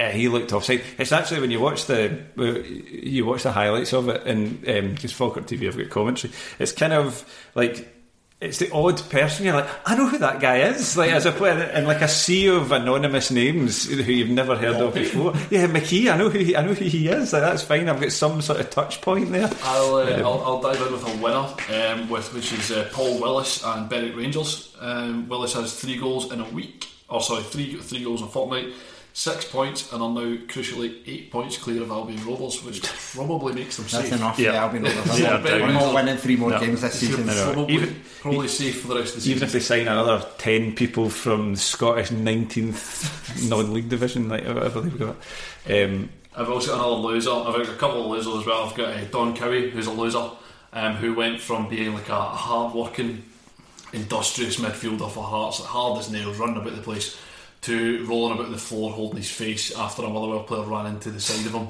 Uh, he looked offside. It's actually when you watch the you watch the highlights of it, and because Falkirk TV have got commentary, it's kind of like it's the odd person. You're like, I know who that guy is. Like as a player, and like a sea of anonymous names who you've never heard of before. Yeah, McKee. I know who he, I know who he is. Like, that's fine. I've got some sort of touch point there. I'll, uh, I'll, I'll dive in with a winner, um, with which is uh, Paul Willis and Berwick Rangers. Um, Willis has three goals in a week, or sorry, three three goals in a fortnight, six points, and are now crucially eight points clear of Albion Rovers, which probably makes them That's safe. enough. Yeah. Yeah, I'll be. Yeah, We're not winning three more No. games this season. I know. Probably, Even- probably safe for the rest of the season. Even if they sign another ten people from Scottish nineteenth non-league division, like whatever they've got. Um, I've also got another loser. I've got a couple of losers as well. I've got uh, Don Cowie, who's a loser, um, who went from being like a hard-working, industrious midfielder for Hearts, like hard as nails, running about the place, to rolling about the floor holding his face after a Motherwell player ran into the side of him.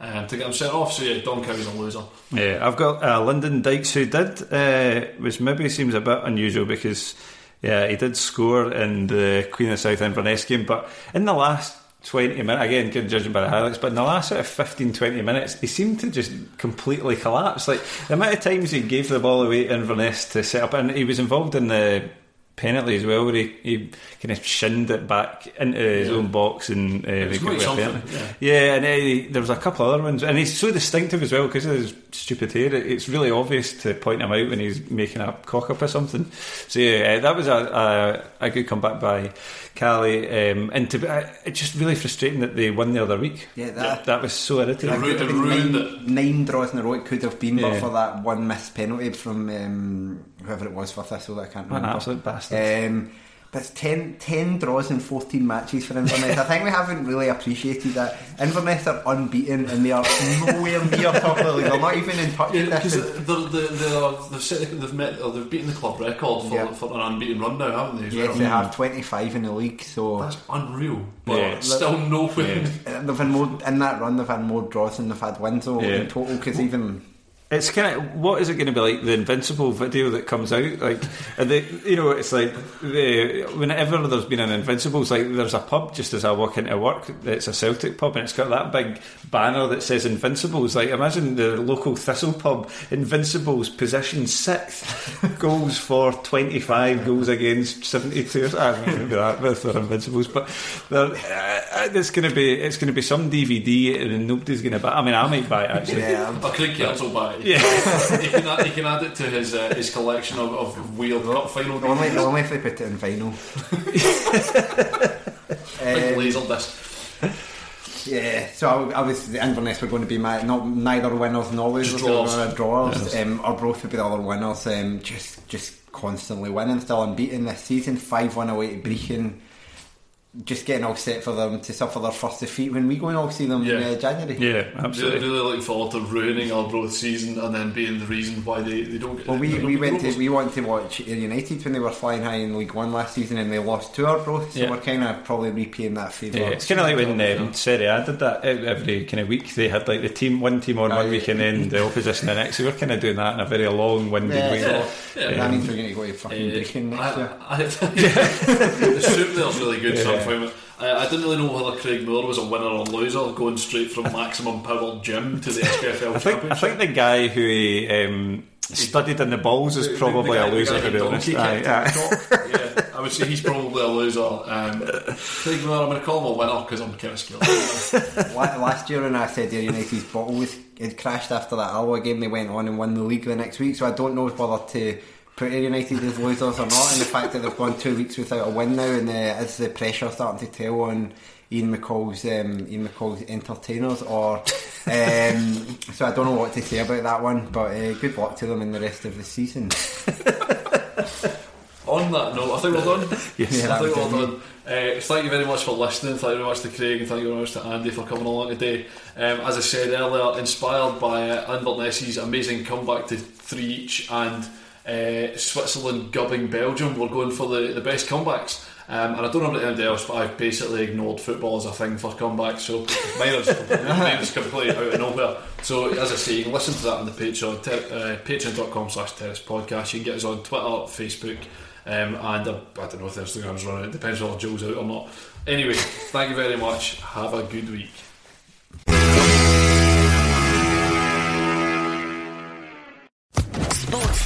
Um, to get him sent off, so yeah, Don Cowie's a loser. Yeah, I've got uh, Lyndon Dykes who did, uh, which maybe seems a bit unusual because yeah, he did score in the Queen of South Inverness game, but in the last 20 minutes, again, good judging by the highlights, but in the last sort of 15, 20 minutes, he seemed to just completely collapse. Like, the amount of times he gave the ball away Inverness to set up, and he was involved in the penalty as well, where he, he kind of shinned it back into his Yeah. own box and uh, was quite got away a something, penalty. yeah. Yeah, and uh, there was a couple other ones, and he's so distinctive as well because of his stupid hair. It- It's really obvious to point him out when he's making a cock up or something. So yeah, uh, that was a, a a good comeback by Cali, um, and to be, uh, it's just really frustrating that they won the other week. Yeah, that- that, was so irritating. It ru- Could have it been ruined nine, it. nine draws in a row it could have been but for that one missed penalty from um, whoever it was for Thistle that I can't What an remember. absolute bastard. Um, but it's 10, 10 draws in 14 matches for Inverness. I think we haven't really appreciated that. Inverness are unbeaten and they are nowhere near top of the league. They're not even in touch Yeah, with because this. they're, they're, they're, they've, they've met, or they've beaten the club record for, Yeah. for an unbeaten run now, haven't they? Yes, well? they have 25 in the league, so That's unreal, but Yeah. still no win. uh, they've had more in that run. They've had more draws than they've had wins though, Yeah. in total. Because even It's kind of what is it going to be like the Invincible video that comes out? Like, and the, you know, it's like the, whenever there's been an Invincibles, like there's a pub just as I walk into work. It's a Celtic pub, and it's got that big banner that says Invincibles. Like, imagine the local Thistle pub, Invincibles, position sixth, goals for twenty five, goals against seventy two. I don't remember that with their Invincibles, but they're, uh, it's going to be it's going to be some DVD, and nobody's going to buy. I mean, I might buy it actually. yeah, Oh, Craig Cairns will buy it. Yeah. he, can add, he can add it to his uh, his collection of, of weird cup final only, DVDs. only if they put it in vinyl. Big Um, laser disc. Yeah, so I, I was the Inverness were going to be my not neither winners nor losers. Just they were draws. gonna um, or both would be the other winners. Um, just just constantly winning, still unbeaten this season. Five one away to Brechin. Just getting all set for them to suffer their first defeat when we go and all see them Yeah. in uh, January. Yeah, Really, absolutely. really looking forward to ruining Arbroath season and then being the reason why they, they don't get. Well, we, we went to we wanted to watch Ayr United when they were flying high in League One last season and they lost to Arbroath, so Yeah. we're kind of probably repaying that favour. Yeah, it's kind of like when um, Serie A did that every kind of week. They had like the team, one team on Oh, one yeah. week and then the opposition the next. So we're kind of doing that in a very long, winded Yeah, way. so yeah. that means we're going to go to fucking Uh, Brechin next year. I, I, the soup there's really good, so I'm fine with. I, I didn't really know whether Craig Moore was a winner or loser, going straight from maximum power gym to the SPFL I think I think the guy who um, studied in the balls is probably The- the guy- a loser to be honest. Aye, aye. yeah, I would say he's probably a loser. Um, Craig Miller, I'm going to call him a winner because I'm kind of scared. Last year when I said Ayr United's bottle was had crashed after that Alloa game, they went on and won the league the next week. So I don't know whether to Ayr United as losers or not. And the fact that they've gone two weeks without a win now, and uh, is the pressure starting to tell on Ian McCall's um, Ian McCall's entertainers, or um, so I don't know what to say about that one. But uh, good luck to them in the rest of the season. On that note, I think we're done. Yes. Yeah, I think we're done. Uh, thank you very much for listening. Thank you very much to Craig and thank you very much to Andy for coming along today. Um, as I said earlier, inspired by uh, Inverness's amazing comeback to three each and uh, Switzerland gubbing Belgium, we're going for the, the best comebacks. Um, and I don't know about else, but I've basically ignored football as a thing for comebacks. So mine is is completely out of nowhere. So as I say, you can listen to that on the Patreon, te- uh, patreon.com slash terrace podcast. You can get us on Twitter, Facebook, um, and uh, I don't know if Instagram's running. It depends whether Joe's out or not. Anyway, thank you very much. Have a good week.